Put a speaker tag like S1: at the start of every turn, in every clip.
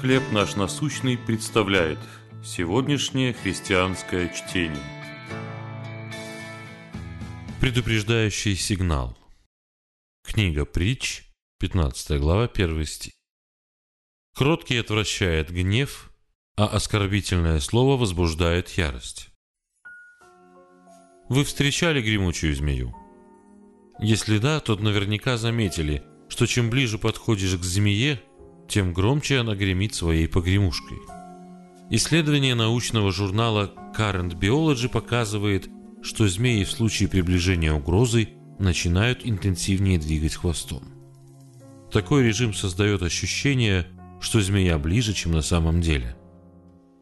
S1: «Хлеб наш насущный» представляет сегодняшнее христианское чтение.
S2: Предупреждающий сигнал. Книга Притч, 15 глава, 1 стих. Кроткий отвращает гнев, а оскорбительное слово возбуждает ярость. Вы встречали гремучую змею? Если да, то наверняка заметили, что чем ближе подходишь к змее, тем громче она гремит своей погремушкой. Исследование научного журнала Current Biology показывает, что змеи в случае приближения угрозы начинают интенсивнее двигать хвостом. Такой режим создает ощущение, что змея ближе, чем на самом деле.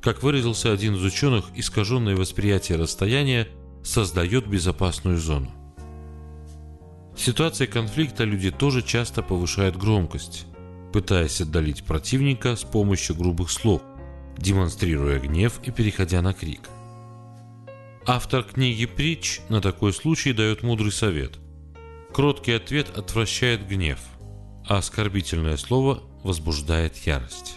S2: Как выразился один из ученых, искаженное восприятие расстояния создает безопасную зону. В ситуации конфликта люди тоже часто повышают громкость, пытаясь отдалить противника с помощью грубых слов, демонстрируя гнев и переходя на крик. Автор книги «Притч» на такой случай дает мудрый совет. Кроткий ответ отвращает гнев, а оскорбительное слово возбуждает ярость.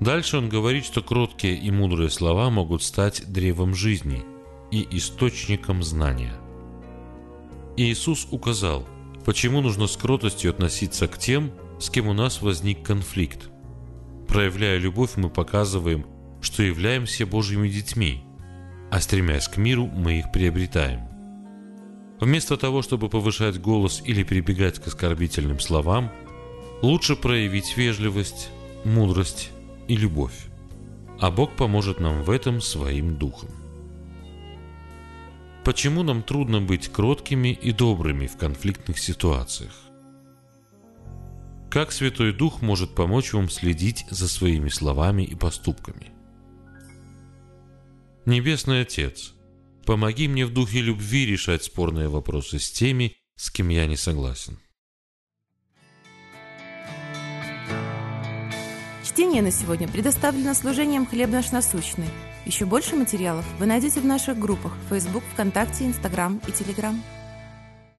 S2: Дальше он говорит, что кроткие и мудрые слова могут стать древом жизни и источником знания – Иисус указал, почему нужно с кротостью относиться к тем, с кем у нас возник конфликт. Проявляя любовь, мы показываем, что являемся Божьими детьми, а стремясь к миру, мы их приобретаем. Вместо того, чтобы повышать голос или прибегать к оскорбительным словам, лучше проявить вежливость, мудрость и любовь. А Бог поможет нам в этом своим духом. Почему нам трудно быть кроткими и добрыми в конфликтных ситуациях? Как Святой Дух может помочь вам следить за своими словами и поступками? Небесный Отец, помоги мне в духе любви решать спорные вопросы с теми, с кем я не согласен.
S3: Чтение на сегодня предоставлено служением «Хлеб наш насущный». Еще больше материалов вы найдете в наших группах Facebook, ВКонтакте, Инстаграм и Телеграм.